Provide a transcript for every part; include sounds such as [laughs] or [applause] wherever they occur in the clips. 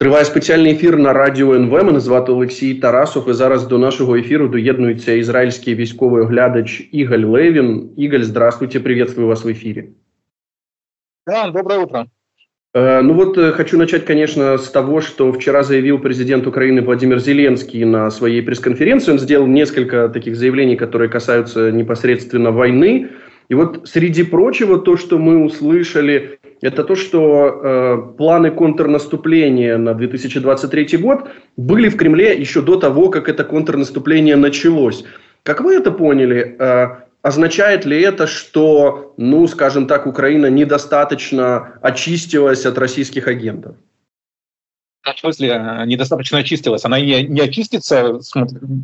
Триває спеціальний ефір на радіо НВ. Мене звати Олексій Тарасов. І зараз до нашого ефіру доєднується ізраїльський військовий оглядач Ігаль Левін. Ігаль, здравствуйте, приветствую вас в эфире. Да, доброе утро. Э, ну вот э, хочу начать, конечно, с того, что вчера заявил президент Украины Владимир Зеленский на своей пресс-конференции. Он сделал несколько таких заявлений, которые касаются непосредственно войны. И вот среди прочего то, что мы услышали это то, что э, планы контрнаступления на 2023 год были в Кремле еще до того, как это контрнаступление началось. Как вы это поняли? Э, означает ли это, что, ну, скажем так, Украина недостаточно очистилась от российских агентов? В смысле э, недостаточно очистилась. Она не, не очистится,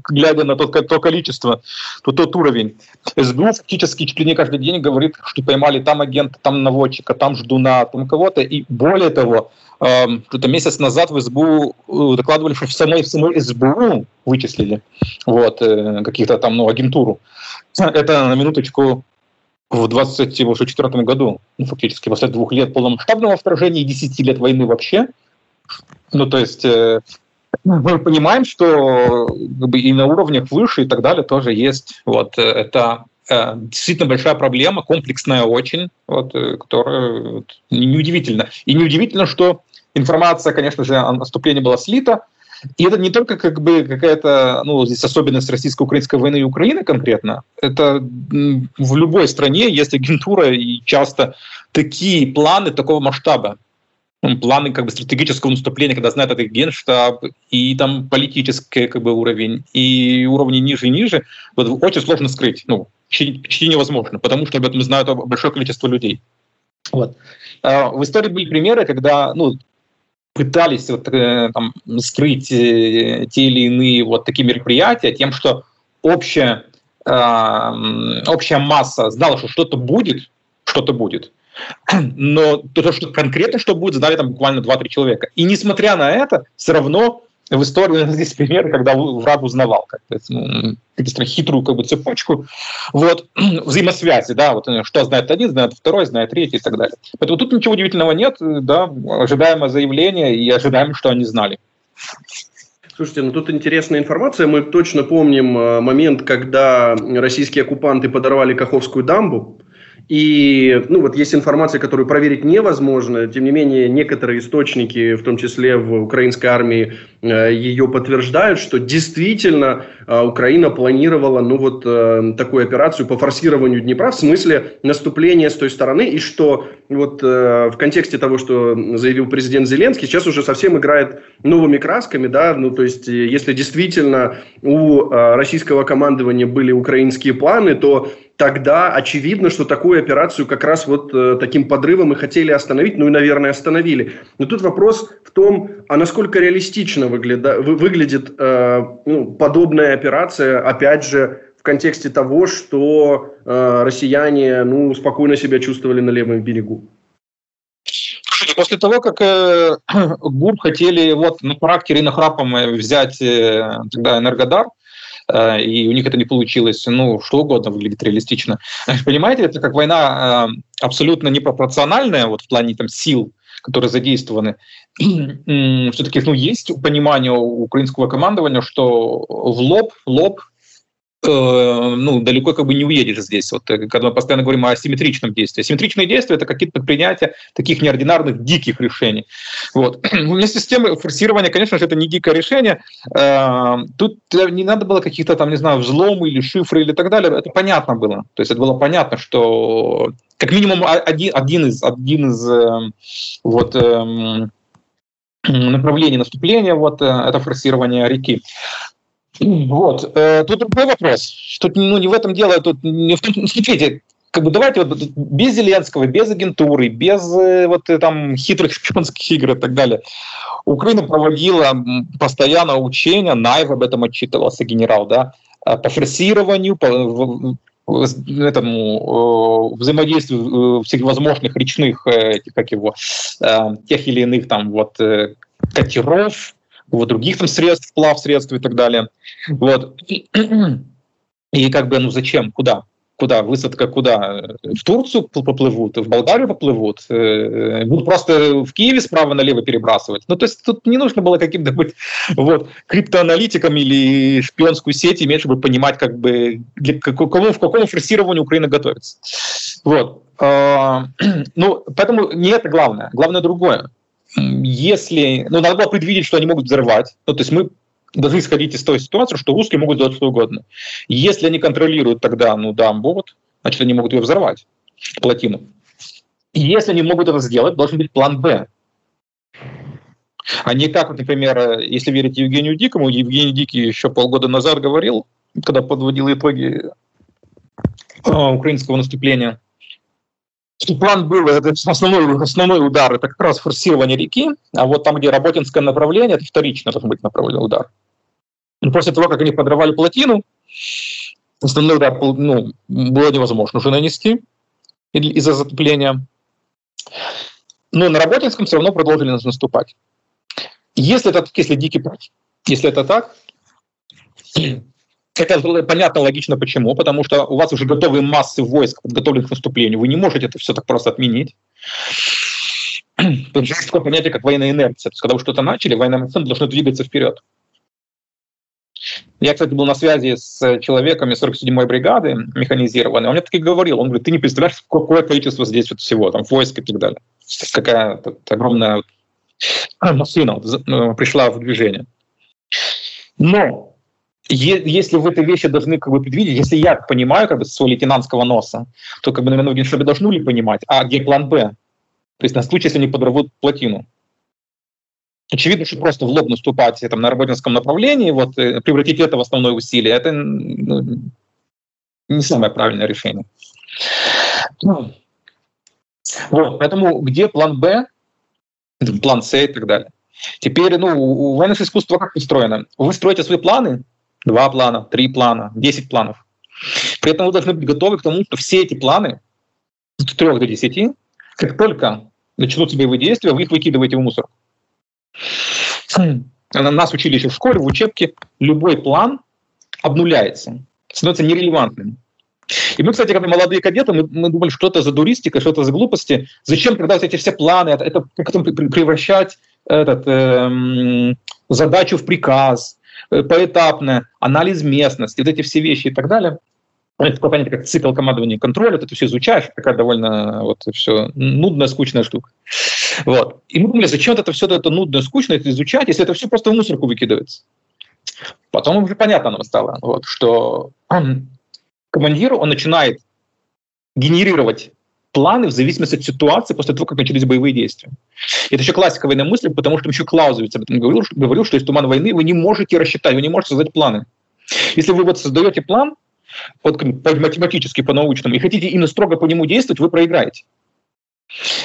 глядя на тот, то количество, то тот уровень. СБУ фактически чуть ли не каждый день говорит, что поймали там агента, там наводчика, там ждуна, там кого-то. И более того, э, что-то месяц назад в СБУ э, докладывали, что в самой, в самой СБУ вычислили вот, э, каких-то там, ну, агентуру. [clears throat] Это на минуточку в 2024 году, ну, фактически после двух лет полномасштабного вторжения и 10 лет войны вообще, ну, то есть э, мы понимаем, что как бы, и на уровнях выше и так далее тоже есть. Вот, э, это э, действительно большая проблема, комплексная очень, вот, э, которая вот, неудивительно. И неудивительно, что информация, конечно же, о наступлении была слита, и это не только как бы какая-то, ну, здесь особенность российско-украинской войны и Украины конкретно. Это в любой стране есть агентура и часто такие планы такого масштаба планы как бы стратегического наступления, когда знает это генштаб, и там политический как бы уровень, и уровни ниже и ниже, вот очень сложно скрыть, ну, почти, почти невозможно, потому что об этом знают большое количество людей. Вот. А, в истории были примеры, когда ну, пытались вот, э, там, скрыть э, те или иные вот такие мероприятия тем, что общая, общая масса знала, что что-то будет, что-то будет, [clears throat] но то, что конкретно что будет, знали там буквально 2-3 человека. И несмотря на это, все равно в истории здесь примеры, когда враг узнавал как-то ну, хитрую как бы, цепочку вот, [clears throat] взаимосвязи, да, вот что знает один, знает второй, знает третий и так далее. Поэтому тут ничего удивительного нет, да, ожидаемо заявление и ожидаем, что они знали. Слушайте, ну тут интересная информация. Мы точно помним э, момент, когда российские оккупанты подорвали Каховскую дамбу. И, ну, вот есть информация, которую проверить невозможно. Тем не менее, некоторые источники, в том числе в украинской армии, э, ее подтверждают, что действительно э, Украина планировала, ну, вот э, такую операцию по форсированию Днепра в смысле наступления с той стороны, и что вот в контексте того, что заявил президент Зеленский, сейчас уже совсем играет новыми красками, да, ну, то есть, если действительно у российского командования были украинские планы, то тогда очевидно, что такую операцию как раз вот э, таким подрывом и хотели остановить, ну и, наверное, остановили. Но тут вопрос в том, а насколько реалистично выгляда, выглядит э, ну, подобная операция, опять же, в контексте того, что э, россияне ну, спокойно себя чувствовали на левом берегу. После того, как э, [clears throat] ГУР хотели вот на характере на храпом взять э, тогда Энергодар, Э, и у них это не получилось, ну, что угодно выглядит реалистично. [laughs] Понимаете, это как война э, абсолютно непропорциональная вот в плане там сил, которые задействованы. [clears throat] Все-таки ну, есть понимание у украинского командования, что в лоб, лоб Э, ну, далеко как бы не уедешь здесь. Вот, э, когда мы постоянно говорим о асимметричном действии. Асимметричные действия – это какие-то предпринятия таких неординарных, диких решений. Вот. [clears throat] Вместе с тем, форсирование, конечно же, это не дикое решение. Э, тут не надо было каких-то там, не знаю, взломы или шифры или так далее. Это понятно было. То есть это было понятно, что как минимум один, один из, один из вот, эм, направлений наступления вот, это форсирование реки. Вот. Э, тут другой вопрос. Тут ну, не в этом дело, тут не в том, смотрите, как бы давайте вот без Зеленского, без агентуры, без э, вот э, там хитрых [laughs] шпионских игр и так далее. Украина проводила постоянно учения, Найв об этом отчитывался, генерал, да, по форсированию, по этому взаимодействию всевозможных речных, как его, тех или иных там вот катеров, вот, других там средств, плав средств и так далее. Вот. [clears throat] И как бы, ну зачем, куда? куда высадка куда? В Турцию поплывут, в Болгарию поплывут, э, будут просто в Киеве справа налево перебрасывать. Ну, то есть тут не нужно было каким-то быть [laughs] вот, криптоаналитиком или шпионскую сеть иметь, чтобы понимать, как бы, для какому, в какому форсированию Украина готовится. Вот. А, [clears throat] ну, поэтому не это главное. Главное другое. Если, ну, надо было предвидеть, что они могут взорвать. Ну, то есть мы должны исходить из той ситуации, что русские могут делать что угодно. Если они контролируют тогда, ну, дамбу, вот, значит, они могут ее взорвать, плотину. Если они могут это сделать, должен быть план «Б». А не как, вот, например, если верить Евгению Дикому, Евгений Дикий еще полгода назад говорил, когда подводил итоги э, украинского наступления, что план был, это основной, основной удар, это как раз форсирование реки, а вот там, где Работинское направление, это вторично должен быть направлен удар. Но после того, как они подрывали плотину, основной удар ну, было невозможно уже нанести из-за затопления. Но на Работинском все равно продолжили наступать. Если это если дикий прав, если это так, это понятно, логично почему, потому что у вас уже готовые массы войск, подготовленных к наступлению, вы не можете это все так просто отменить. Есть такое понятие, как военная инерция. То есть, когда вы что-то начали, военная инерция должна двигаться вперед. Я, кстати, был на связи с человеком из 47-й бригады механизированной. Он мне таки говорил, он говорит, ты не представляешь, какое количество здесь вот всего, там, войск и так далее. Какая огромная [clears throat] машина э, пришла в движение. Но если в этой вещи должны как бы предвидеть, если я понимаю как бы своего лейтенантского носа, то как бы, наверное, в чтобы должны ли понимать, а где план Б? То есть на случай, если они подорвут плотину. Очевидно, что просто в лоб наступать там, на работинском направлении, вот, э, превратить это в основное усилие, это ну, не самое правильное решение. Ну, вот, поэтому где план Б, план С и так далее. Теперь, ну, у военных искусства как устроено? Вы строите свои планы, два плана, три плана, десять планов. При этом вы должны быть готовы к тому, что все эти планы, от трех до десяти, как только начнут вы действия, вы их выкидываете в мусор. Нас учили еще в школе, в учебке, любой план обнуляется, становится нерелевантным. И мы, кстати, как молодые кадеты, мы, мы думали, что это за дуристика, что это за глупости. Зачем тогда эти все планы, это, это как превращать этот, э, задачу в приказ, э, поэтапно, анализ местности, вот эти все вещи и так далее. Это такое понятие, как цикл командования и контроля, ты это все изучаешь, такая довольно вот все нудная, скучная штука. Вот. И мы думали, зачем это все это нудно, скучно это изучать, если это все просто в мусорку выкидывается. Потом уже понятно нам стало, вот, что [clears throat] командир, он начинает генерировать планы в зависимости от ситуации после того, как начались боевые действия. Это еще классика военной мысли, потому что еще Клаузовиц об этом говорил, говорил, что из туман войны вы не можете рассчитать, вы не можете создать планы. Если вы вот создаете план, вот математически, по-научному, и хотите именно строго по нему действовать, вы проиграете.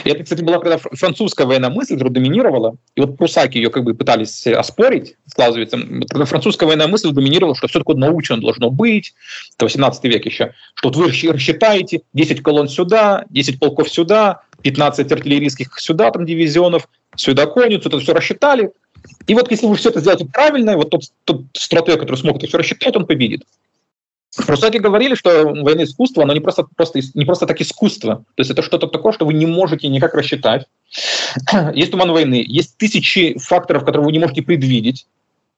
И это, кстати, была когда французская военная мысль, доминировала, и вот прусаки ее как бы пытались оспорить с Клаузовицем, когда французская военная мысль доминировала, что все такое научно должно быть, это 18 век еще, что вот вы рассчитаете 10 колонн сюда, 10 полков сюда, 15 артиллерийских сюда, там дивизионов, сюда конницу, это все рассчитали, и вот если вы все это сделаете правильно, вот тот, тот стратег, который смог это все рассчитать, он победит. Прусаки говорили, что военное искусство, оно не просто, просто, не просто так искусство. То есть это что-то такое, что вы не можете никак рассчитать. [clears throat] Есть туман войны, есть тысячи факторов, которые вы не можете предвидеть.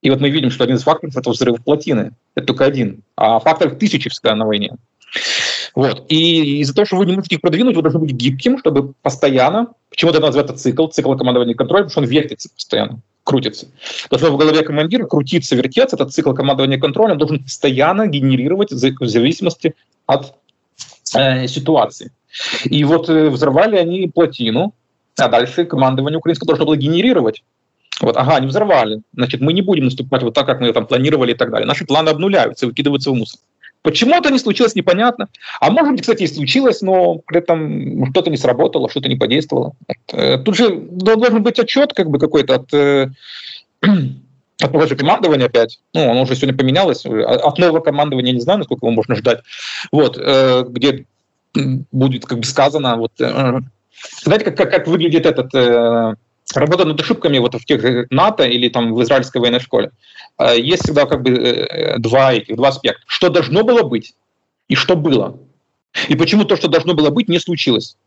И вот мы видим, что один из факторов – это взрыв плотины. Это только один. А факторов тысячи всегда на войне. Вот. И из-за того, что вы не можете их продвинуть, вы должны быть гибким, чтобы постоянно, почему это называется цикл, цикл командования и контроля, потому что он вертится постоянно крутится. Должно в голове командира крутиться, вертеться. Этот цикл командования и контроля должен постоянно генерировать в зависимости от э, ситуации. И вот э, взорвали они плотину, а дальше командование украинское должно было генерировать. Вот, ага, не взорвали. Значит, мы не будем наступать вот так, как мы там планировали и так далее. Наши планы обнуляются, выкидываются в мусор. Почему это не случилось, непонятно. А может быть, кстати, и случилось, но при этом что-то не сработало, что-то не подействовало. Э, тут же должен быть отчет как бы какой-то от, э, [clears throat] от того же командования опять. Ну, оно уже сегодня поменялось. От нового командования не знаю, насколько его можно ждать. Вот, э, где будет как бы сказано, вот, знаете, как, как, как выглядит этот работа над ошибками вот в тех НАТО или там в израильской военной школе. Есть всегда как бы два, этих, два аспекта. Что должно было быть и что было. И почему то, что должно было быть, не случилось.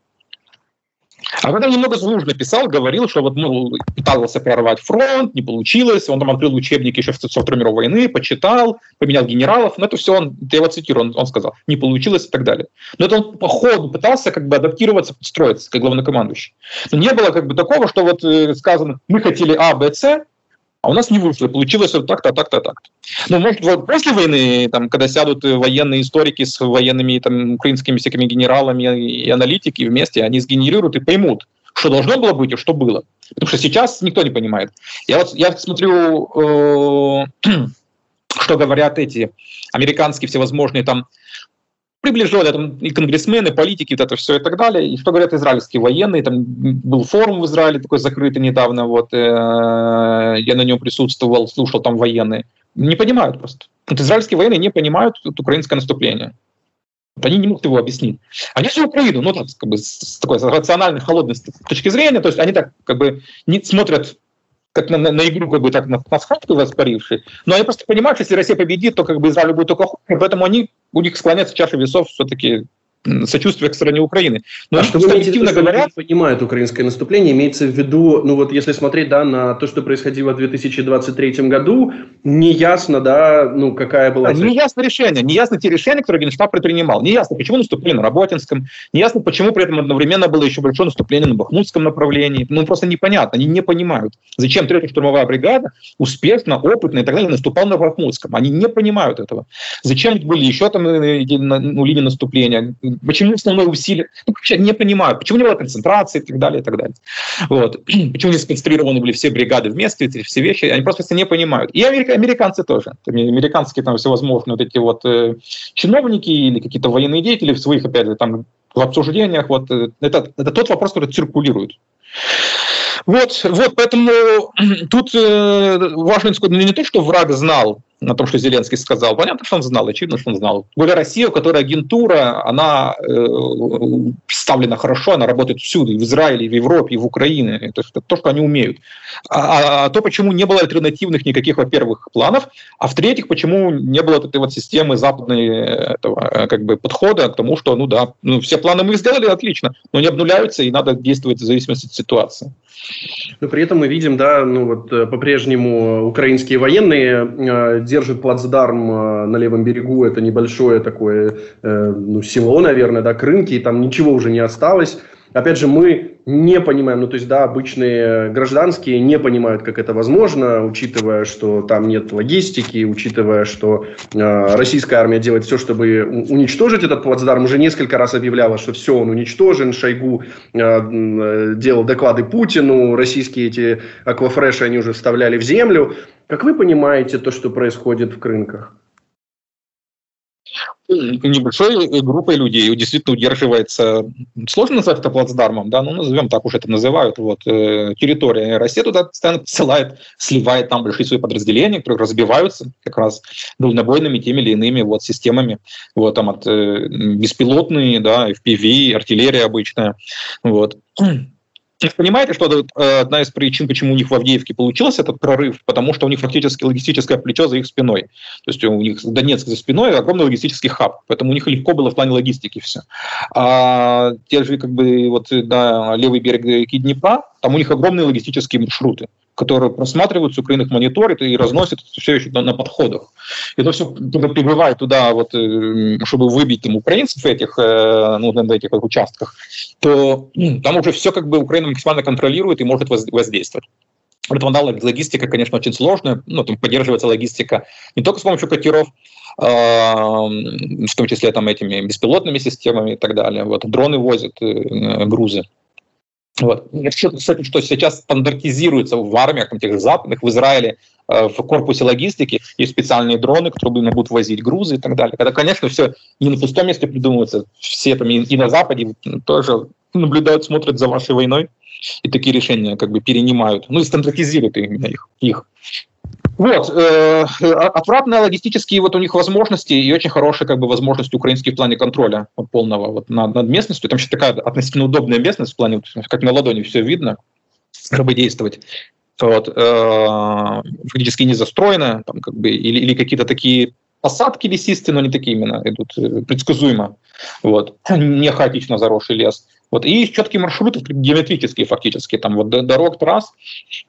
А когда немного Залужный писал, говорил, что вот ну, пытался прорвать фронт, не получилось, он там открыл учебник еще со Второй мировой войны, почитал, поменял генералов, но это все, он, я его цитирую, он, он сказал, не получилось и так далее. Но это он по ходу пытался как бы адаптироваться, подстроиться, как главнокомандующий. Но не было как бы такого, что вот э, сказано, мы хотели А, Б, С, а у нас не вышло, получилось вот так-то, так-то, так-то. Ну, может, вот после войны, там, когда сядут военные историки с военными там, украинскими всякими генералами и аналитики вместе, они сгенерируют и поймут, что должно было быть и что было. Потому что сейчас никто не понимает. Я вот я смотрю, э, [clears throat] что говорят эти американские всевозможные там приближенные там, и конгрессмены, политики, вот это все и так далее. И что говорят израильские военные, там был форум в Израиле такой закрытый недавно, вот э, я на нем присутствовал, слушал там военные. Не понимают просто. Вот израильские военные не понимают вот, украинское наступление. Вот они не могут его объяснить. Они всю Украину, ну, так, как бы, с такой рациональной, холодной точки зрения, то есть они так как бы не смотрят как на, на, на игру, как бы так на, на схватку воспаривший. Но они просто понимают, что если Россия победит, то как бы Израиль будет только хуже, поэтому они, у них склоняется чаша весов все-таки сочувствие к стороне Украины. Но а что вы объективно говоря... понимают украинское наступление, имеется в виду, ну вот если смотреть да, на то, что происходило в 2023 году, неясно, да, ну какая была... Да, неясно решение, неясно те решения, которые Генштаб предпринимал. Неясно, почему наступили на Работинском, неясно, почему при этом одновременно было еще большое наступление на Бахмутском направлении. Ну просто непонятно, они не понимают, зачем третья штурмовая бригада успешно, опытно и так далее наступал на Бахмутском. Они не понимают этого. Зачем были еще там э, ну, линии наступления, почему основное усилие, ну, вообще не понимаю, почему не было концентрации и так далее, и так далее. Вот. [clears throat] Почему не сконцентрированы были все бригады вместе, эти все вещи, они просто не понимают. И американцы тоже. Американские там всевозможные вот эти вот э, чиновники или какие-то военные деятели в своих, опять же, там в обсуждениях, вот э, это, это тот вопрос, который циркулирует. Вот, вот, поэтому [clears throat] тут э, важно ну, не то, что враг знал на том, что Зеленский сказал. Понятно, что он знал, очевидно, что он знал. Более Россия, у которой агентура, она э, представлена хорошо, она работает всюду, и в Израиле, и в Европе, и в Украине. Это, это то, что они умеют. А, а, а то, почему не было альтернативных никаких, во-первых, планов, а в-третьих, почему не было этой вот системы западной этого, э, как бы, подхода к тому, что, ну да, ну, все планы мы сделали, отлично, но не обнуляются, и надо действовать в зависимости от ситуации. Но при этом мы видим, да, ну вот э, по-прежнему украинские военные держат плацдарм э, на левом берегу, это небольшое такое, э, ну, село, наверное, да, Крынки, и там ничего уже не осталось опять же, мы не понимаем, ну то есть, да, обычные гражданские не понимают, как это возможно, учитывая, что там нет логистики, учитывая, что э, российская армия делает все, чтобы уничтожить этот плацдарм, уже несколько раз объявляла, что все, он уничтожен, Шойгу э, э, делал доклады Путину, российские эти аквафреши они уже вставляли в землю. Как вы понимаете то, что происходит в Крынках? Небольшой группой людей действительно удерживается, сложно назвать это плацдармом, да, ну назовем так уж это называют, вот, э, территория. Россия туда постоянно посылает, сливает там большие свои подразделения, которые разбиваются как раз дальнобойными теми или иными вот системами, вот там от э, беспилотные, да, FPV, артиллерия обычная, вот. Понимаете, что э, одна из причин, почему у них в Авдеевке получился этот прорыв, потому что у них фактически логистическое плечо за их спиной. То есть у них Донецк за спиной огромный логистический хаб, поэтому у них легко было в плане логистики все. А те же как бы вот да, левый берег реки Днепра, там у них огромные логистические маршруты которые просматриваются, Украина их мониторит и разносит все еще на, на подходах. И это все прибывает туда, вот, э, чтобы выбить там, украинцев этих, э, ну, на этих участках, то ну, там уже все как бы Украина максимально контролирует и может воздействовать. Поэтому логистика, конечно, очень сложная. Ну, там поддерживается логистика не только с помощью катеров, э, в том числе там этими беспилотными системами и так далее. Вот дроны возят грузы. Вот. Хочу сказать, что сейчас стандартизируется в армиях, там, тех же западных, в Израиле, э, в корпусе логистики есть специальные дроны, которые будут возить грузы и так далее. Когда, конечно, все не на пустом месте придумывается, все там и, и на Западе тоже наблюдают, смотрят за вашей войной и такие решения как бы перенимают, ну и стандартизируют именно их. их. Вот, э, отвратные логистические вот у них возможности и очень хорошие как бы возможности украинские в плане контроля вот, полного вот над, над местностью. Там еще такая относительно удобная местность в плане, как на ладони все видно, чтобы действовать. Вот, э, фактически не застроена, там, как бы, или, или какие-то такие посадки лесистые, но не такие именно идут, э, предсказуемо. Вот. [laughs] Не хаотично заросший лес. Вот. И четкие маршруты, геометрические фактически, там вот дорог, трасс,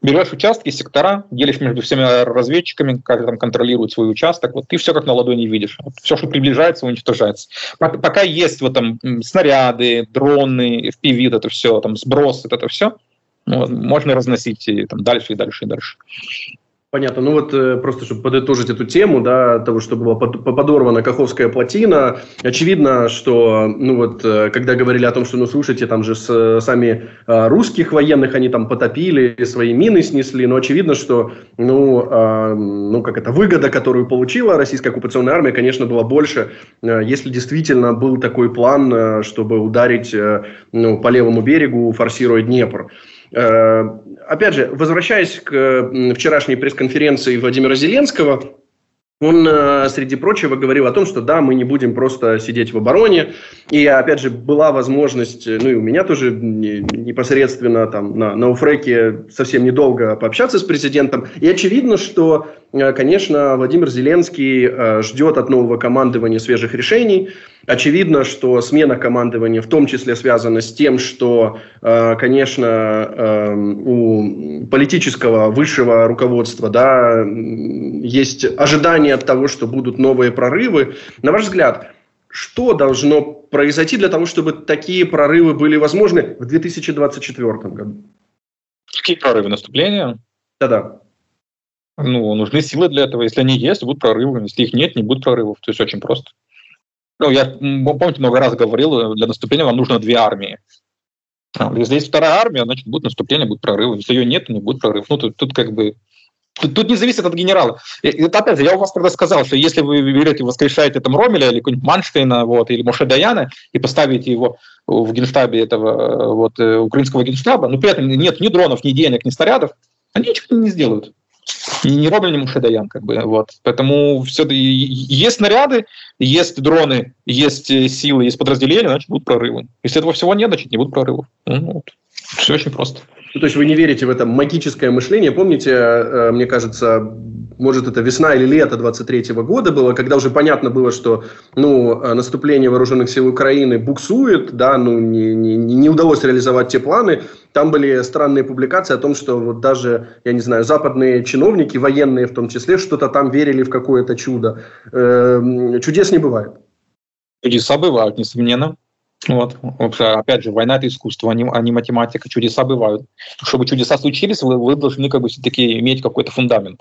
берешь участки, сектора, делишь между всеми разведчиками, как там контролируют свой участок, вот ты все как на ладони видишь. Вот. Все, что приближается, уничтожается. Пока есть вот там снаряды, дроны, FPV, это все, там сброс, это все, ну, можно разносить и, там, дальше и дальше и дальше. Понятно. Ну вот э, просто, чтобы подытожить эту тему, да, того, что была подорвана Каховская плотина, очевидно, что, ну вот, э, когда говорили о том, что, ну, слушайте, там же с, сами э, русских военных они там потопили, свои мины снесли, но очевидно, что, ну, ну, как это, выгода, которую получила российская оккупационная армия, конечно, была больше, если действительно был такой план, чтобы ударить, ну, по левому берегу, форсируя Днепр. Э, опять же, возвращаясь к вчерашней пресс-конференции Владимира Зеленского, он, э, среди прочего, говорил о том, что да, мы не будем просто сидеть в обороне. И, опять же, была возможность, ну и у меня тоже непосредственно там на, на Уфреке совсем недолго пообщаться с президентом. И очевидно, что, э, конечно, Владимир Зеленский ждет от нового командования свежих решений. Очевидно, что смена командования в том числе связана с тем, что, э, конечно, э, у политического высшего руководства да, есть ожидание от того, что будут новые прорывы. На ваш взгляд, что должно произойти для того, чтобы такие прорывы были возможны в 2024 году? Какие прорывы? Наступления? Да-да. Ну, нужны силы для этого. Если они есть, будут прорывы. Если их нет, не будет прорывов. То есть очень просто. Ну, я, помните, много раз говорил, для наступления вам нужно две армии. Если есть вторая армия, значит, будет наступление, будет прорыв. Если ее нет, не будет прорыв. Ну, тут, тут как бы Тут, тут не зависит от генерала. Это опять же, я у вас тогда сказал, что если вы берете, воскрешаете там Ромеля или какого-нибудь Манштейна вот, или Моше Даяна и поставите его в генштабе этого вот, э, украинского генштаба, но при этом нет ни дронов, ни денег, ни снарядов, они ничего не сделают не, не Робин, не Мушедаян, как бы, вот. Поэтому все есть снаряды, есть дроны, есть э, силы, есть подразделения, значит, будут прорывы. Если этого всего нет, значит, не будет прорывов. Ну, вот. Все очень просто. Ну, то есть вы не верите в это магическое мышление. Помните, э, мне кажется, может, это весна или лето 23 года было, когда уже понятно было, что ну, э, наступление вооруженных сил Украины буксует, да, ну, не, не, не удалось реализовать те планы. Там были странные публикации о том, что вот даже, я не знаю, западные чиновники, военные в том числе, что-то там верили в какое-то чудо. Э, чудес не бывает. Чудеса бывают, несомненно. Вот. Опять же, война – это искусство, а не, а не математика. Чудеса бывают. Чтобы чудеса случились, вы, вы должны как бы все-таки иметь какой-то фундамент.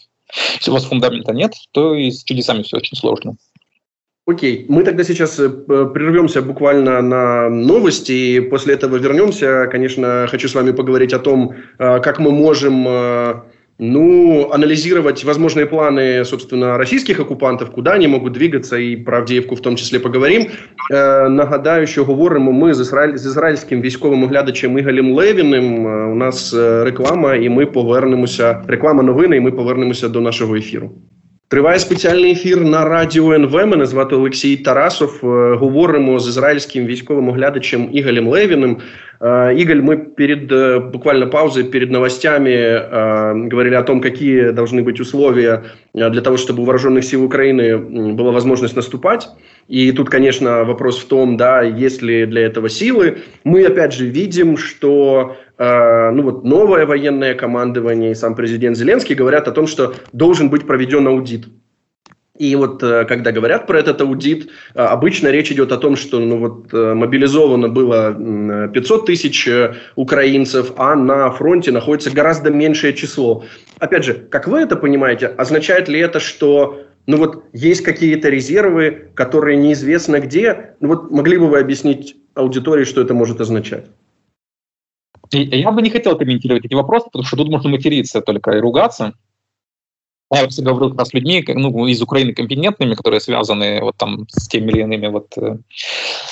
Если у вас фундамента нет, то и с чудесами все очень сложно. Окей, мы тогда сейчас э, прервемся буквально на новости, и после этого вернемся. Конечно, хочу с вами поговорить о том, э, как мы можем э, ну, анализировать возможные планы, собственно, российських окупантів, куди вони можуть двигатися, і про Авдіївку в тому числі поговоримо. Е, Нагадаю, що говоримо ми з ізраїль з ізраїльським військовим оглядачем Ігалем Левіним. Е, у нас е, реклама, і ми повернемося. Реклама новини, і ми повернемося до нашого ефіру. Триває спеціальний ефір на радіо НВ. Мене звати Олексій Тарасов. Е, говоримо з ізраїльським військовим оглядачем Ігалем Левіним. Игорь, мы перед э, буквально паузой, перед новостями э, говорили о том, какие должны быть условия э, для того, чтобы у вооруженных сил Украины была возможность наступать. И тут, конечно, вопрос в том, да, есть ли для этого силы. Мы, опять же, видим, что ну вот новое военное командование и сам президент Зеленский говорят о том, что должен быть проведен аудит и вот э, когда говорят про этот аудит, э, обычно речь идет о том, что ну, вот, э, мобилизовано было 500 тысяч украинцев, а на фронте находится гораздо меньшее число. Опять же, как вы это понимаете, означает ли это, что ну вот есть какие-то резервы, которые неизвестно где? Ну вот могли бы вы объяснить аудитории, что это может означать? Я бы не хотел комментировать эти вопросы, потому что тут можно материться только и ругаться. Я всегда говорил как раз с людьми ну, из Украины компетентными, которые связаны вот там с теми или иными вот...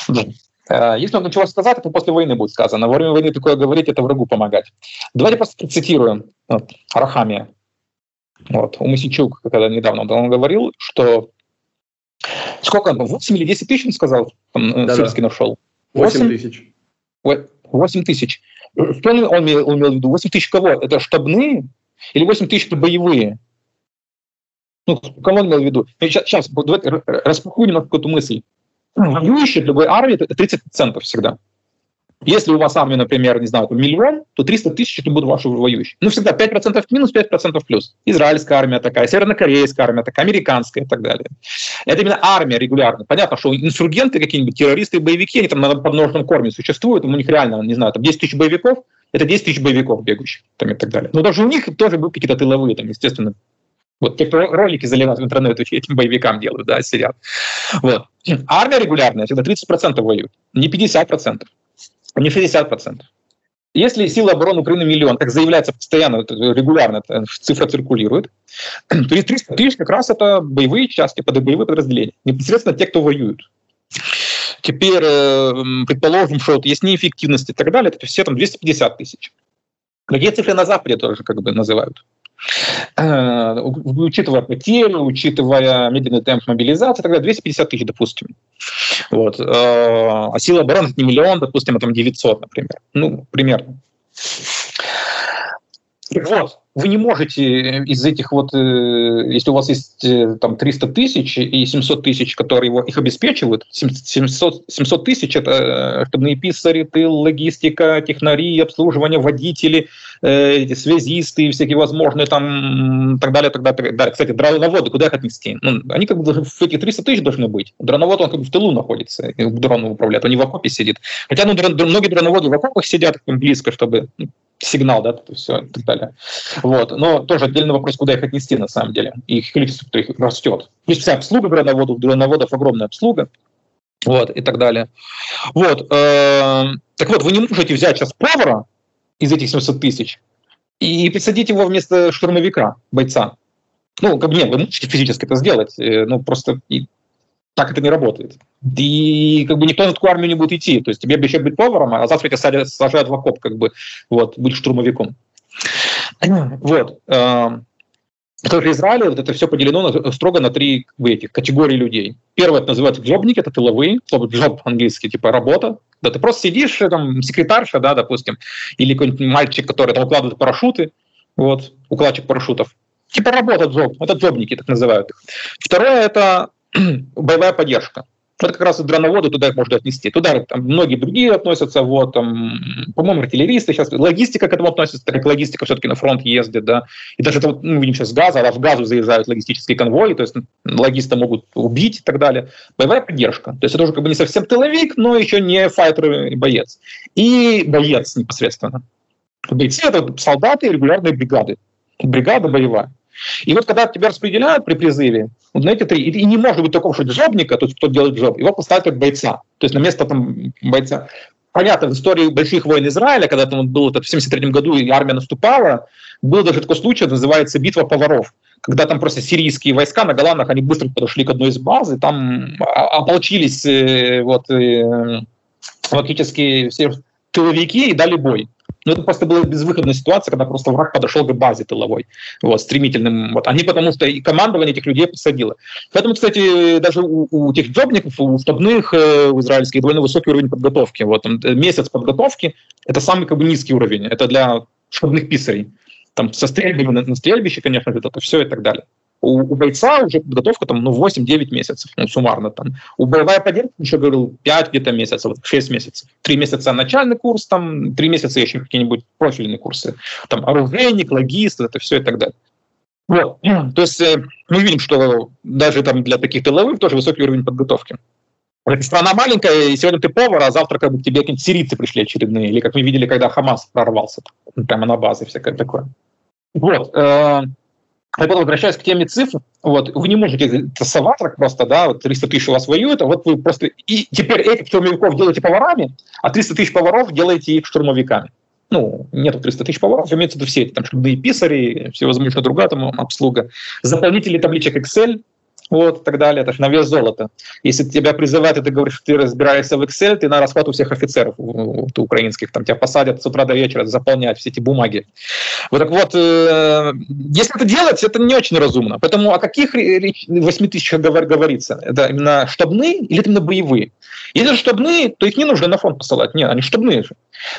Да. Если много чего сказать, это после войны будет сказано. Во время войны такое говорить, это врагу помогать. Давайте просто процитируем вот, Арахамия. Вот, у Масичук, когда недавно он говорил, что сколько он, 8 или 10 тысяч, он сказал, там, да, Сырский нашел? 8 тысяч. 8 тысяч. Что он, он, имел, он имел в виду? 8 тысяч кого? Это штабные или 8 тысяч боевые? Ну, кого он имел в виду? Сейчас, сейчас давайте распакую немного эту мысль. Воюющий для любой армии это 30% всегда. Если у вас армия, например, не знаю, миллион, то 300 тысяч это будут ваши воюющие. Ну, всегда 5% минус, 5% плюс. Израильская армия такая, севернокорейская армия такая, американская и так далее. Это именно армия регулярная. Понятно, что инсургенты какие-нибудь, террористы, боевики, они там на подножном корме существуют, у них реально, не знаю, там 10 тысяч боевиков, это 10 тысяч боевиков бегающих там, и так далее. Но даже у них тоже будут какие-то тыловые, там, естественно, вот те, ролики заливают в интернет, этим боевикам делают, да, сидят. Вот. Армия регулярная всегда 30% воюет, не 50% не 60%. Если силы обороны Украины миллион, как заявляется постоянно, регулярно эта цифра циркулирует, [clears throat] то 300 тысяч как раз это боевые части, боевые подразделения. Непосредственно те, кто воюют. Теперь, э, предположим, что вот есть неэффективность и так далее, это все там 250 тысяч. Какие цифры на Западе тоже как бы называют? Э, учитывая потери, учитывая медленный темп мобилизации, тогда 250 тысяч, допустим. Вот. Э, а сила обороны это не миллион, допустим, а там 900, например. Ну, примерно. Вот вы не можете из этих вот, э, если у вас есть э, там 300 тысяч и 700 тысяч, которые его, их обеспечивают, 700, 700 тысяч – это э, штабные писари, тыл, логистика, технари, обслуживание, водители, эти связисты, всякие возможные там, так далее, так далее, так. Кстати, дроноводы, куда их отнести? Ну, они как бы в этих 300 тысяч должны быть. Дроновод, он как бы в тылу находится, дроном управляет, он не в окопе сидит. Хотя ну, многие дроноводы в окопах сидят близко, чтобы ну, сигнал, да, все и так далее. Вот. Но тоже отдельный вопрос, куда их отнести на самом деле. Их количество их растет. Есть вся обслуга дроноводов, дроноводов огромная обслуга, вот, и так далее. Вот. Э, так вот, вы не можете взять сейчас повара из этих 700 тысяч и присадить его вместо штурмовика, бойца. Ну, как нет, вы можете физически это сделать, э, ну, просто и так это не работает. И как бы никто на такую армию не будет идти. То есть тебе обещают быть поваром, а завтра тебя сажают в окоп, как бы, вот, быть штурмовиком. Вот. Эм, в Израиле вот это все поделено строго на три как бы, этих категории людей. Первое это называется джобники, это тыловые, джоб английский, типа работа. Да, ты просто сидишь, там, секретарша, да, допустим, или какой-нибудь мальчик, который там укладывает парашюты, вот, укладчик парашютов. Типа работа джоб, это джобники, так называют их. Второе это [clears throat] боевая поддержка. Это как раз и дроноводы туда их можно отнести. Туда там, многие другие относятся, вот, там, по-моему, артиллеристы сейчас, логистика к этому относится, так как логистика все-таки на фронт ездит, да. И даже это, вот, ну, видим сейчас газа, а в газу заезжают логистические конвои, то есть логиста могут убить и так далее. Боевая поддержка. То есть это уже как бы не совсем тыловик, но еще не файтер и боец. И боец непосредственно. Бойцы — это солдаты регулярной бригады. Бригада боевая. И вот когда тебя распределяют при призыве, вот знаете, три, и не может быть такого, что джобника, то есть кто делает джоб, его поставят как бойца, то есть на место там бойца. Понятно, в истории больших войн Израиля, когда там было это в 73 году и армия наступала, был даже такой случай, называется битва поваров, когда там просто сирийские войска на Голландах, они быстро подошли к одной из баз, и там ополчились э, вот, э, фактически все тыловики и дали бой. Но ну, это просто была безвыходная ситуация, когда просто враг подошел к базе тыловой, вот, стремительным. Вот. Они потому что и командование этих людей посадило. Поэтому, кстати, даже у, у тех джобников, у штабных э, у израильских довольно высокий уровень подготовки. Вот, там, месяц подготовки – это самый как бы, низкий уровень. Это для штабных писарей. Там со стрельбами на, на стрельбище, конечно, это все и так далее. У, у бойца уже подготовка там, ну, 8-9 месяцев, ну, суммарно там. У боевая поддержка, еще говорил, 5 где-то месяцев, 6 месяцев. 3 месяца начальный курс, там, 3 месяца еще какие-нибудь профильные курсы. Там оружейник, логист, это все и так далее. Вот. То есть э, мы видим, что даже там для таких тыловых тоже высокий уровень подготовки. Страна маленькая, и сегодня ты повар, а завтра как бы тебе какие-нибудь сирийцы пришли очередные. Или как мы видели, когда Хамас прорвался, прямо на базе всякое такое. Вот. Э, я потом возвращаюсь к теме цифр. Вот, вы не можете тасовать так просто, да, вот 300 тысяч у вас воюют, а вот вы просто... И теперь этих штурмовиков делаете поварами, а 300 тысяч поваров делаете их штурмовиками. Ну, нету 300 тысяч поваров, имеется в виду все эти там штабные писари, всевозможная другая там обслуга. Заполнители табличек Excel, вот, и так далее. Это же на вес золота. Если тебя призывают, и ты говоришь, что ты разбираешься в Excel, ты на расход у всех офицеров у, украинских, там тебя посадят с утра до вечера заполнять все эти бумаги. Вот так вот, э, если это делать, это не очень разумно. Поэтому о каких 8 тысячах говорится? Это именно штабные или это именно боевые? Если штабные, то их не нужно на фронт посылать. Нет, они штабные же.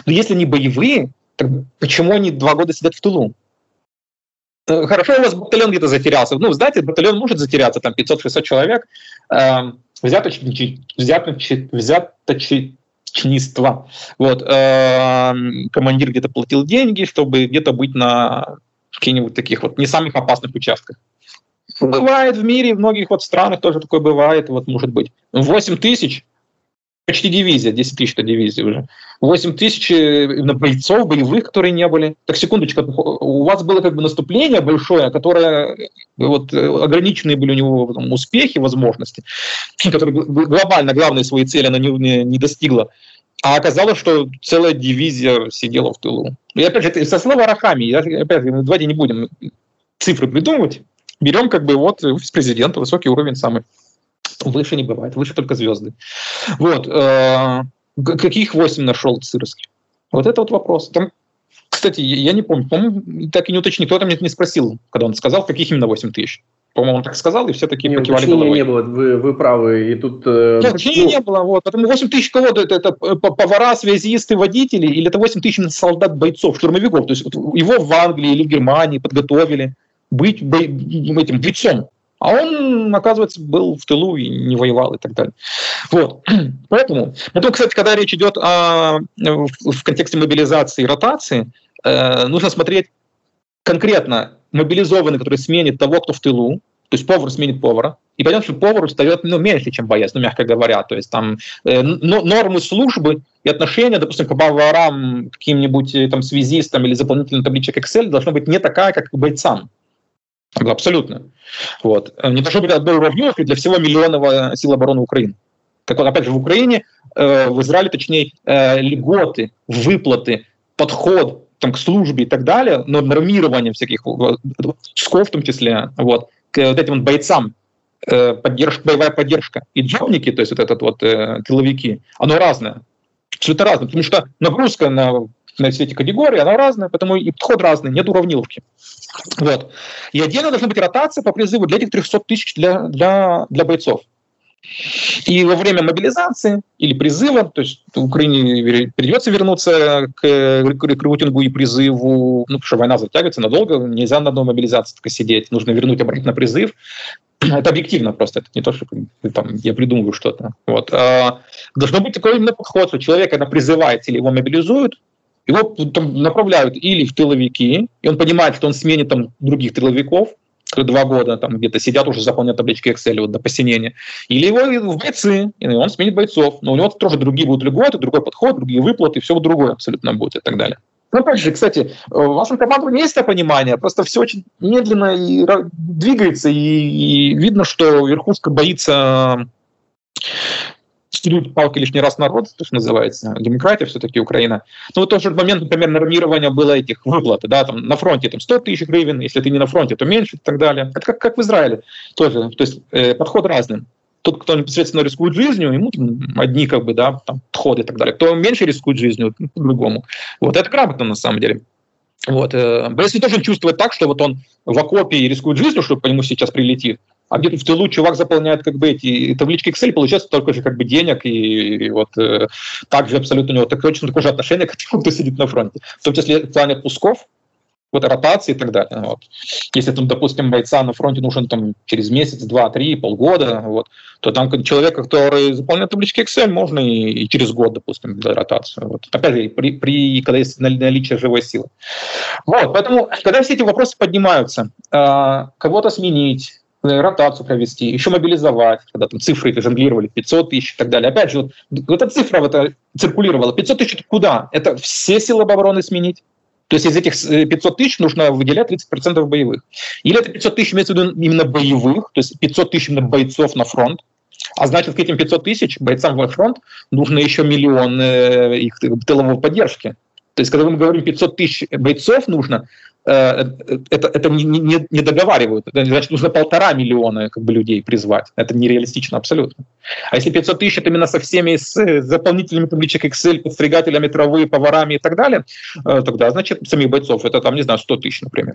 Но если они боевые, так почему они два года сидят в тылу? Э, хорошо, у вас батальон где-то затерялся. Ну, знаете, батальон может затеряться, там 500-600 человек. Э, взяточничество. Вот. Э, командир где-то платил деньги, чтобы где-то быть на каких-нибудь таких вот не самых опасных участках. Бывает в мире, в многих вот странах тоже такое бывает, вот может быть. 8 тысяч почти дивизия, 10 тысяч это дивизия уже. 8 тысяч э, бойцов боевых, которые не были. Так, секундочку, у вас было как бы наступление большое, которое, э, вот, э, ограниченные были у него там, успехи, возможности, [sniffs] которые глобально главные свои цели она не, не, не достигла. А оказалось, что целая дивизия сидела в тылу. И опять же, со слова Рахами, я, опять, давайте не будем цифры придумывать, берем как бы вот президента, высокий уровень самый. Выше не бывает, выше только звезды. Вот. Э, каких 8 нашел Цирский? Вот это вот вопрос. Там, кстати, я не помню, по-моему, так и не уточнил, кто-то меня не спросил, когда он сказал, каких именно 8 тысяч. По-моему, он так сказал, и все такие не, покивали головой. не было, вы, вы правы. И тут, э, Нет, ну, не было. Вот. Поэтому 8 тысяч кого? Это, это повара, связисты, водители, или это 8 тысяч солдат, бойцов, штурмовиков. То есть его в Англии или в Германии подготовили быть бой, этим бойцом. А он, оказывается, был в тылу и не воевал и так далее. Вот. [clears throat] Поэтому, потом, кстати, когда речь идет о, в контексте мобилизации и ротации, э, нужно смотреть конкретно мобилизованный, который сменит того, кто в тылу, то есть повар сменит повара, и понятно, что повар устает ну, меньше, чем боец, ну, мягко говоря. То есть там э, нормы службы и отношения, допустим, к поварам, каким-нибудь э, там связистам или заполнительным табличек Excel должно быть не такая, как к бойцам. Абсолютно. Вот. Не должно быть одной уравневки для всего миллионного сил обороны Украины. Так вот, опять же, в Украине, э, в Израиле, точнее, э, льготы, выплаты, подход там, к службе и так далее, но нормирование всяких СКОВ в том числе, вот, к вот этим вот бойцам, э, поддержка, боевая поддержка и джобники, то есть вот этот вот э, тыловики, оно разное. Абсолютно разное, потому что нагрузка на на все эти категории, она разная, поэтому и подход разный, нет уравниловки. Вот. И отдельно должна быть ротация по призыву для этих 300 тысяч для, для, для бойцов. И во время мобилизации или призыва, то есть Украине придется вернуться к рекрутингу и призыву, ну, потому что война затягивается надолго, нельзя на одной мобилизации только сидеть, нужно вернуть обратно призыв. [clears throat] Это объективно просто, это не то, что там, я придумываю что-то. Вот. А должно быть такой именно подход, что когда призывается или его мобилизуют, его там направляют или в тыловики, и он понимает, что он сменит там других тыловиков, которые два года там где-то сидят уже заполняют таблички Excel вот, до посинения, или его в бойцы, и он сменит бойцов, но у него тоже другие будут льготы, другой подход, другие выплаты, все другое абсолютно будет и так далее. Ну, опять же, кстати, в вашем командовании есть это понимание, просто все очень медленно и двигается, и, и видно, что верхушка боится стелют палки лишний раз народ, то, что называется, демократия все-таки Украина. Ну, вот тот же момент, например, нормирования было этих выплат, да, там на фронте там 100 тысяч гривен, если ты не на фронте, то меньше и так далее. Это как, как в Израиле тоже, то есть э, подход разный. Тот, кто непосредственно рискует жизнью, ему там, одни как бы, да, там, подходы и так далее. Кто меньше рискует жизнью, по-другому. Вот, это грамотно на самом деле. Вот. Если тоже чувствует так, что вот он в окопе и рискует жизнью, что по нему сейчас прилетит, а где-то в тылу чувак заполняет как бы эти таблички Excel, получается только же как бы денег, и, и вот э, также абсолютно у него так, точно такое же отношение к [laughs] тем, кто сидит на фронте. В том числе в плане отпусков, вот ротации и так далее. Вот. Если там, допустим, бойца на фронте нужен там через месяц, два, три, полгода, вот, то там человека, который заполняет таблички Excel, можно и, и через год, допустим, для ротации. Вот. Опять же, при, при, когда есть наличие живой силы. Вот, поэтому, когда все эти вопросы поднимаются, э, кого-то сменить, Э, ротацию провести, еще мобилизовать, когда там цифры это жонглировали, 500 тысяч и так далее. Опять же, вот, вот эта цифра вот, э, циркулировала. 500 тысяч куда? Это все силы обороны сменить? То есть из этих 500 э, тысяч нужно выделять 30% боевых. Или это 500 тысяч имеется в виду именно боевых, то есть 500 тысяч именно бойцов на фронт, а значит, к этим 500 тысяч бойцам во фронт нужно еще миллион их тыловой поддержки. То есть, когда мы говорим 500 тысяч бойцов нужно, Э, это, это не, не, не договаривают. Значит, нужно полтора миллиона как бы, людей призвать. Это нереалистично абсолютно. А если 500 тысяч, это именно со всеми с э, заполнительными табличек Excel, подстригателями травы, поварами и так далее, э, тогда, значит, самих бойцов, это там, не знаю, 100 тысяч, например.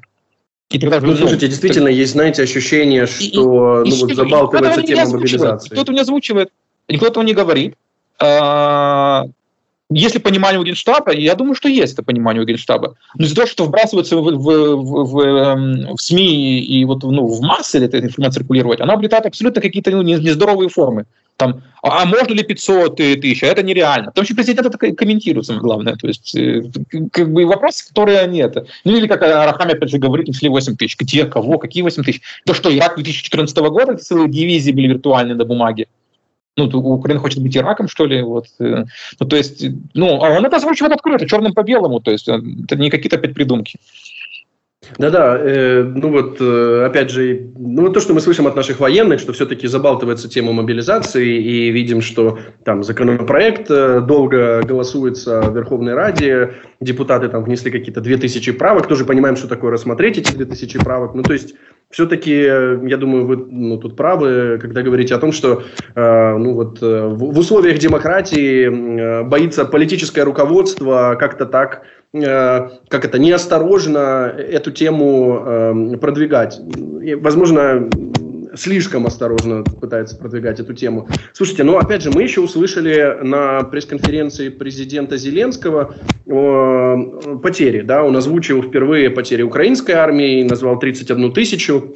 И тогда, ну, слушайте, действительно, так... есть, знаете, ощущение, что и, ну, и, вот забалтывается тема мобилизации. Кто-то не озвучивает, никто этого не говорит. А, если понимание у Генштаба, я думаю, что есть это понимание у Генштаба, но из-за того, что вбрасывается в, в, в, в, эм, в СМИ и вот ну, в массы эта информация циркулировать, она обретает абсолютно какие-то ну, нездоровые формы. Там, а, а можно ли 500 тысяч? Это нереально. Потому что президент это комментирует, самое главное. То есть, э, как бы вопросы, которые нет. Ну или как Арахами опять же говорит, ушли 8 тысяч. Где, кого, какие 8 тысяч? То что, Ирак 2014 года целые дивизии были виртуальные на бумаге ну, Украина хочет быть Ираком, что ли, вот, э, ну, то есть, ну, а он это озвучивает открыто, черным по белому, то есть, э, это не какие-то опять придумки. Да-да, э, ну вот, э, опять же, ну вот то, что мы слышим от наших военных, что все-таки забалтывается тема мобилизации, и видим, что там законопроект э, долго голосуется в Верховной Раде, депутаты там внесли какие-то 2000 правок, тоже понимаем, что такое рассмотреть эти 2000 правок, ну то есть все-таки, я думаю, вы ну, тут правы, когда говорите о том, что э, ну, вот, э, в, в условиях демократии э, боится политическое руководство как-то так, э, как это, неосторожно эту тему э, продвигать. И, возможно, слишком осторожно пытается продвигать эту тему. Слушайте, ну опять же, мы еще услышали на пресс-конференции президента Зеленского э, потери. Да? Он озвучил впервые потери украинской армии, назвал 31 тысячу.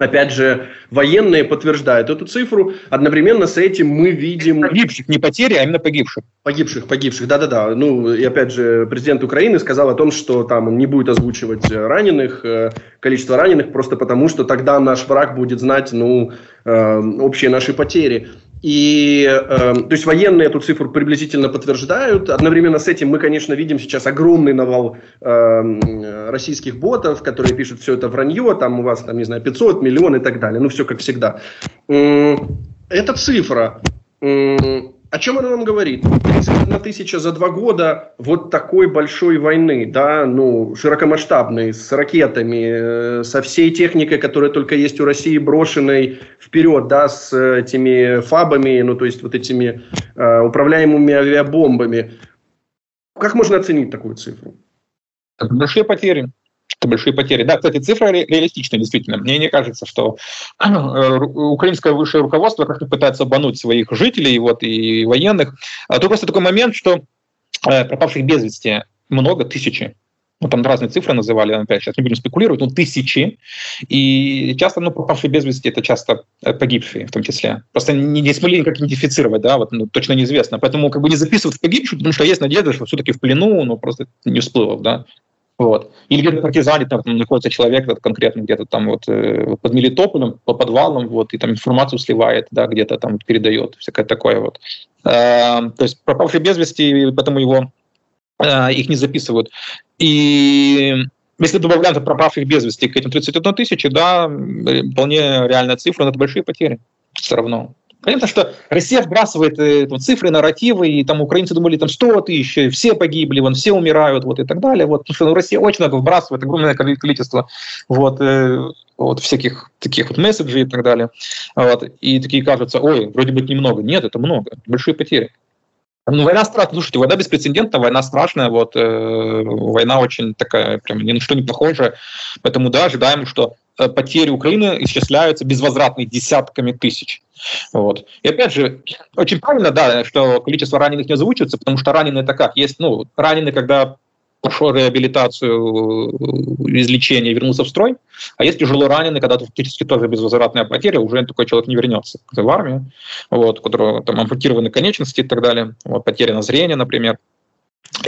Опять же, военные подтверждают эту цифру. Одновременно с этим мы видим... Погибших, не потери, а именно погибших. Погибших, погибших, да-да-да. Ну, и опять же, президент Украины сказал о том, что там он не будет озвучивать раненых, э, количество раненых, просто потому, что тогда наш враг будет знать, ну, э, общие наши потери. И, э, то есть военные эту цифру приблизительно подтверждают. Одновременно с этим мы, конечно, видим сейчас огромный навал э, российских ботов, которые пишут все это вранье, там у вас, там, не знаю, 500, миллион и так далее. Ну, все как всегда. Э, эта цифра, э, о чем она нам говорит? 31 тысяча за два года вот такой большой войны, да, ну, широкомасштабной, с ракетами, э, со всей техникой, которая только есть у России, брошенной вперед, да, с этими фабами, ну, то есть вот этими э, управляемыми авиабомбами. Как можно оценить такую цифру? Большие потери это большие потери. Да, кстати, цифра ре- реалистичная, действительно. Мне не кажется, что [clears throat] э, украинское высшее руководство как-то пытается обмануть своих жителей вот, и военных. А то просто такой момент, что э, пропавших без вести много, тысячи. Ну, там разные цифры называли, опять сейчас не будем спекулировать, но тысячи. И часто, ну, пропавшие без вести, это часто э, погибшие в том числе. Просто не, не смогли никак идентифицировать, да, вот, ну, точно неизвестно. Поэтому как бы не записывают в погибших, потому что есть надежда, что все-таки в плену, но просто не всплыло, да. Вот. Или где-то партизане, там, там находится человек вот, конкретно где-то там вот э, под Мелитополем, по подвалам, вот, и там информацию сливает, да, где-то там передает, всякое такое вот. Э, то есть пропавший без вести, поэтому его, э, их не записывают. И если добавляем пропавших без вести к этим 31 тысячи, да, вполне реальная цифра, но это большие потери все равно. Понятно, что Россия вбрасывает э, там, цифры, нарративы, и там украинцы думали, там 100 тысяч, все погибли, вон, все умирают, вот и так далее. Вот, потому что ну, Россия очень много вбрасывает, огромное количество вот, э, вот, всяких таких вот месседжей и так далее. Вот, и такие кажутся, ой, вроде бы немного. Нет, это много, большие потери. Ну, война страшная. Слушайте, война беспрецедентная, война страшная, вот, э, война очень такая, прям ни на что не похожая. Поэтому, да, ожидаем, что потери Украины исчисляются безвозвратными десятками тысяч. Вот. И опять же, очень правильно, да, что количество раненых не озвучивается, потому что раненые это как? Есть, ну, раненые, когда прошел реабилитацию, излечение, вернулся в строй, а есть тяжело раненый, когда фактически тоже безвозвратная потеря, уже такой человек не вернется в армию, вот, у которого там ампутированы конечности и так далее, вот, потеряно зрение, например.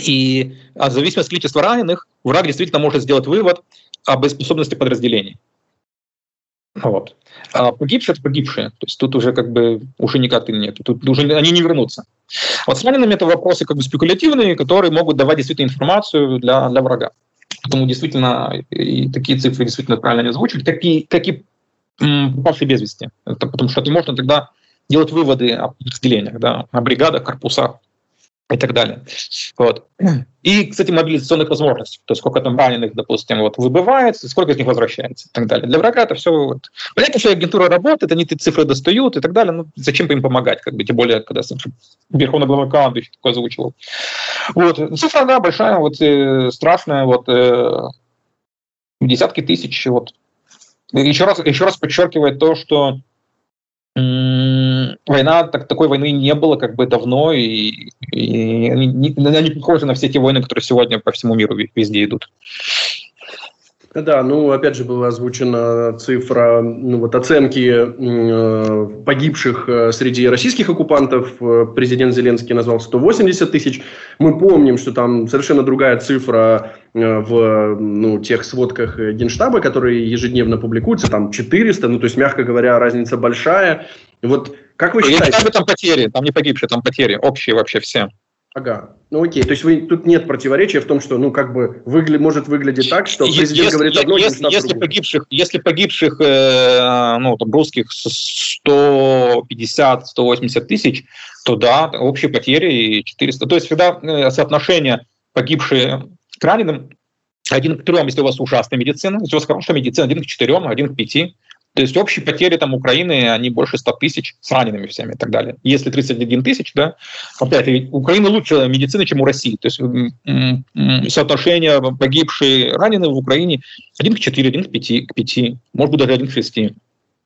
И а зависимости от количества раненых враг действительно может сделать вывод об боеспособности подразделений. Вот. А погибшие — это погибшие. То есть тут уже как бы уже никак нет. Тут уже они не вернутся. Вот с ранеными это вопросы как бы спекулятивные, которые могут давать действительно информацию для, для врага. Поэтому действительно и такие цифры действительно правильно не озвучили, как и, как и попавшие без вести. Это потому что можно тогда делать выводы о подразделениях, да, о бригадах, корпусах и так далее. Вот. И, кстати, мобилизационных возможностей, то есть сколько там раненых, допустим, вот, выбывает, сколько из них возвращается и так далее. Для врага это все... Вот. Понятно, что агентура работает, они эти цифры достают и так далее, ну зачем им помогать, как бы, тем более, когда Верховный глава Канады такое озвучивал. Вот. Цифра, да, большая, вот, э, страшная, вот, э, десятки тысяч, вот. Еще раз, еще раз подчеркивает то, что м- война, так, такой войны не было как бы давно, и, и не, она не похожа на все те войны, которые сегодня по всему миру везде идут. Да, ну, опять же, была озвучена цифра, ну, вот оценки э, погибших э, среди российских оккупантов. Э, президент Зеленский назвал 180 тысяч. Мы помним, что там совершенно другая цифра э, в ну, тех сводках Генштаба, которые ежедневно публикуются, там 400, ну, то есть, мягко говоря, разница большая. Вот как вы считаете? Генштабе там потери, там не погибшие, там потери, общие вообще все. Ага. Ну окей, то есть вы, тут нет противоречия в том, что ну как бы выгля, может выглядеть так, что президент если, говорит одно, если, если погибших, если погибших э, ну, там, русских 150-180 тысяч, то да, общие потери 400. То есть всегда э, соотношение погибшие к раненым один к трем, если у вас ужасная медицина, если у вас хорошая медицина, один к четырем, один к пяти. То есть общие потери там Украины, они больше 100 тысяч с ранеными всеми и так далее. Если 31 тысяч, да, опять, у Украины лучше медицина, чем у России. То есть соотношение погибшие раненые в Украине 1 к 4, 1 к 5, к 5 может быть даже 1 к 6.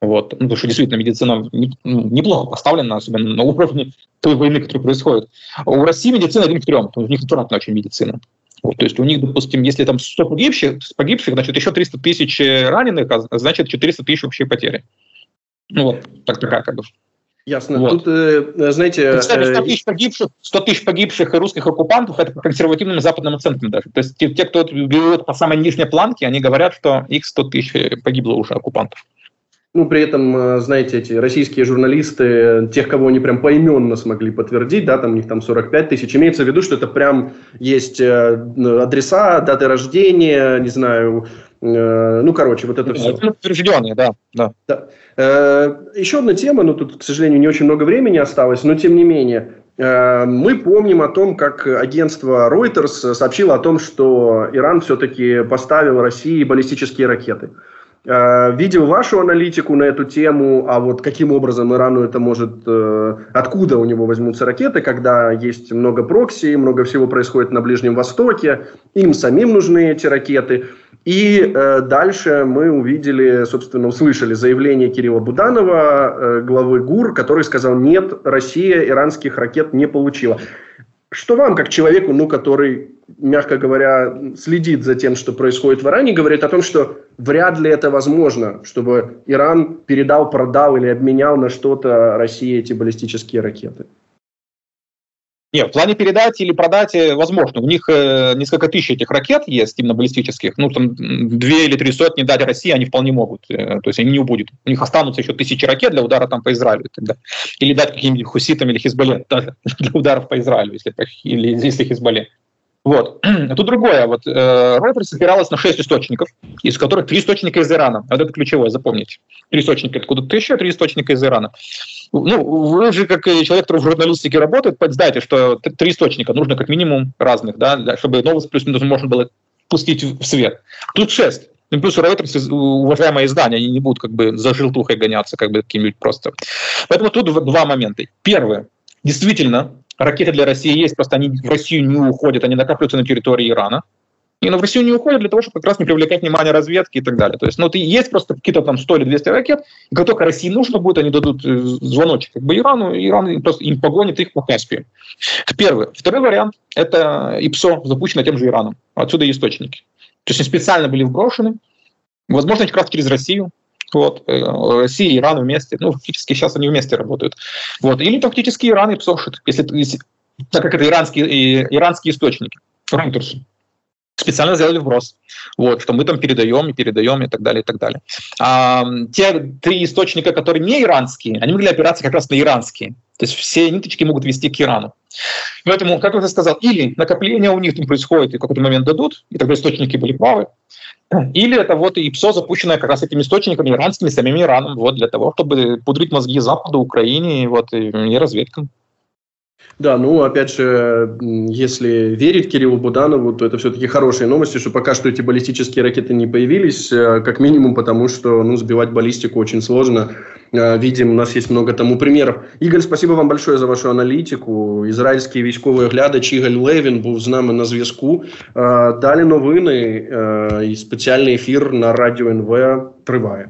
Вот. Ну, потому что действительно медицина ну, неплохо поставлена, особенно на уровне той войны, которая происходит. У России медицина 1 к 3, у них аккуратная очень медицина. Вот, то есть у них, допустим, если там 100 погибших, погибших, значит, еще 300 тысяч раненых, а значит, 400 тысяч общие потери. Ну вот, так такая как бы. Ясно. Вот. Тут, э, знаете... Кстати, 100 тысяч, погибших, 100 тысяч погибших русских оккупантов – это по консервативным западным оценкам даже. То есть те, те, кто берет по самой нижней планке, они говорят, что их 100 тысяч погибло уже оккупантов. Ну, при этом, э, знаете, эти российские журналисты, тех, кого они прям поименно смогли подтвердить, да, там у них там 45 тысяч, имеется в виду, что это прям есть э, адреса, даты рождения, не знаю, э, ну, короче, вот это все. Подтвержденные, да. да. да. Еще одна тема, ну, тут, к сожалению, не очень много времени осталось, но тем не менее, мы помним о том, как агентство Reuters сообщило о том, что Иран все-таки поставил России баллистические ракеты. Э, видел вашу аналитику на эту тему, а вот каким образом Ирану это может, э, откуда у него возьмутся ракеты, когда есть много прокси, много всего происходит на Ближнем Востоке, им самим нужны эти ракеты. И э, дальше мы увидели, собственно, услышали заявление Кирилла Буданова, главы ГУР, который сказал, нет, Россия иранских ракет не получила. Что вам, как человеку, ну, который мягко говоря, следит за тем, что происходит в Иране, говорит о том, что вряд ли это возможно, чтобы Иран передал, продал или обменял на что-то России эти баллистические ракеты. Нет, в плане передать или продать э, возможно. У них э, несколько тысяч этих ракет есть, именно баллистических. Ну, там две или три сотни дать России они вполне могут. Э, то есть они не убудут. У них останутся еще тысячи ракет для удара там по Израилю. Тогда. Или дать каким-нибудь хуситам или хизбале [laughs] даже для ударов по Израилю, если, или если хизбале. Вот. [clears throat] Тут другое. Вот, э, Reuters опиралась на шесть источников, из которых три источника из Ирана. Вот это ключевое, запомните. Три источника откуда-то еще, три источника из Ирана. Ну, вы же, как человек, который в журналистике работает, знаете, что три источника нужно как минимум разных, да, чтобы новость плюс-минус можно было пустить в свет. Тут шесть. Ну, плюс Reuters, уважаемое издание, они не будут как бы за желтухой гоняться, как бы каким-нибудь просто. Поэтому тут два момента. Первое. Действительно, ракеты для России есть, просто они в Россию не уходят, они накапливаются на территории Ирана. И ну, в Россию не уходят для того, чтобы как раз не привлекать внимание разведки и так далее. То есть, ну, есть просто какие-то там 100 или 200 ракет, и как только России нужно будет, они дадут э, звоночек как бы Ирану, Иран просто им погонит их по Каспию. Первый. Второй вариант – это ИПСО, запущено тем же Ираном. Отсюда и источники. То есть они специально были вброшены, возможно, как раз через Россию, вот, э, Россия и Иран вместе, ну, фактически сейчас они вместе работают. Вот, или фактически Иран и ПСОШит, если, если так как это иранские, и, иранские источники, Reuters специально сделали вброс, вот, что мы там передаем и передаем и так далее, и так далее. А, те три источника, которые не иранские, они могли опираться как раз на иранские. То есть все ниточки могут вести к Ирану. Поэтому, как я уже сказал, или накопление у них там происходит, и в какой-то момент дадут, и тогда источники были правы, [clears throat] или это вот и ПСО, запущенное как раз этими источниками иранскими, самим Ираном, вот для того, чтобы пудрить мозги Западу, Украине вот, и, разведкам. Да, ну, опять же, если верить Кириллу Буданову, то это все-таки хорошие новости, что пока что эти баллистические ракеты не появились, э, как минимум потому, что ну, сбивать баллистику очень сложно. Э, видим, у нас есть много тому примеров. Игорь, спасибо вам большое за вашу аналітику. Ізраїльський військовий оглядач Ігор Левін був з нами на зв'язку. Далі новини і спеціальний ефір на радіо НВ триває.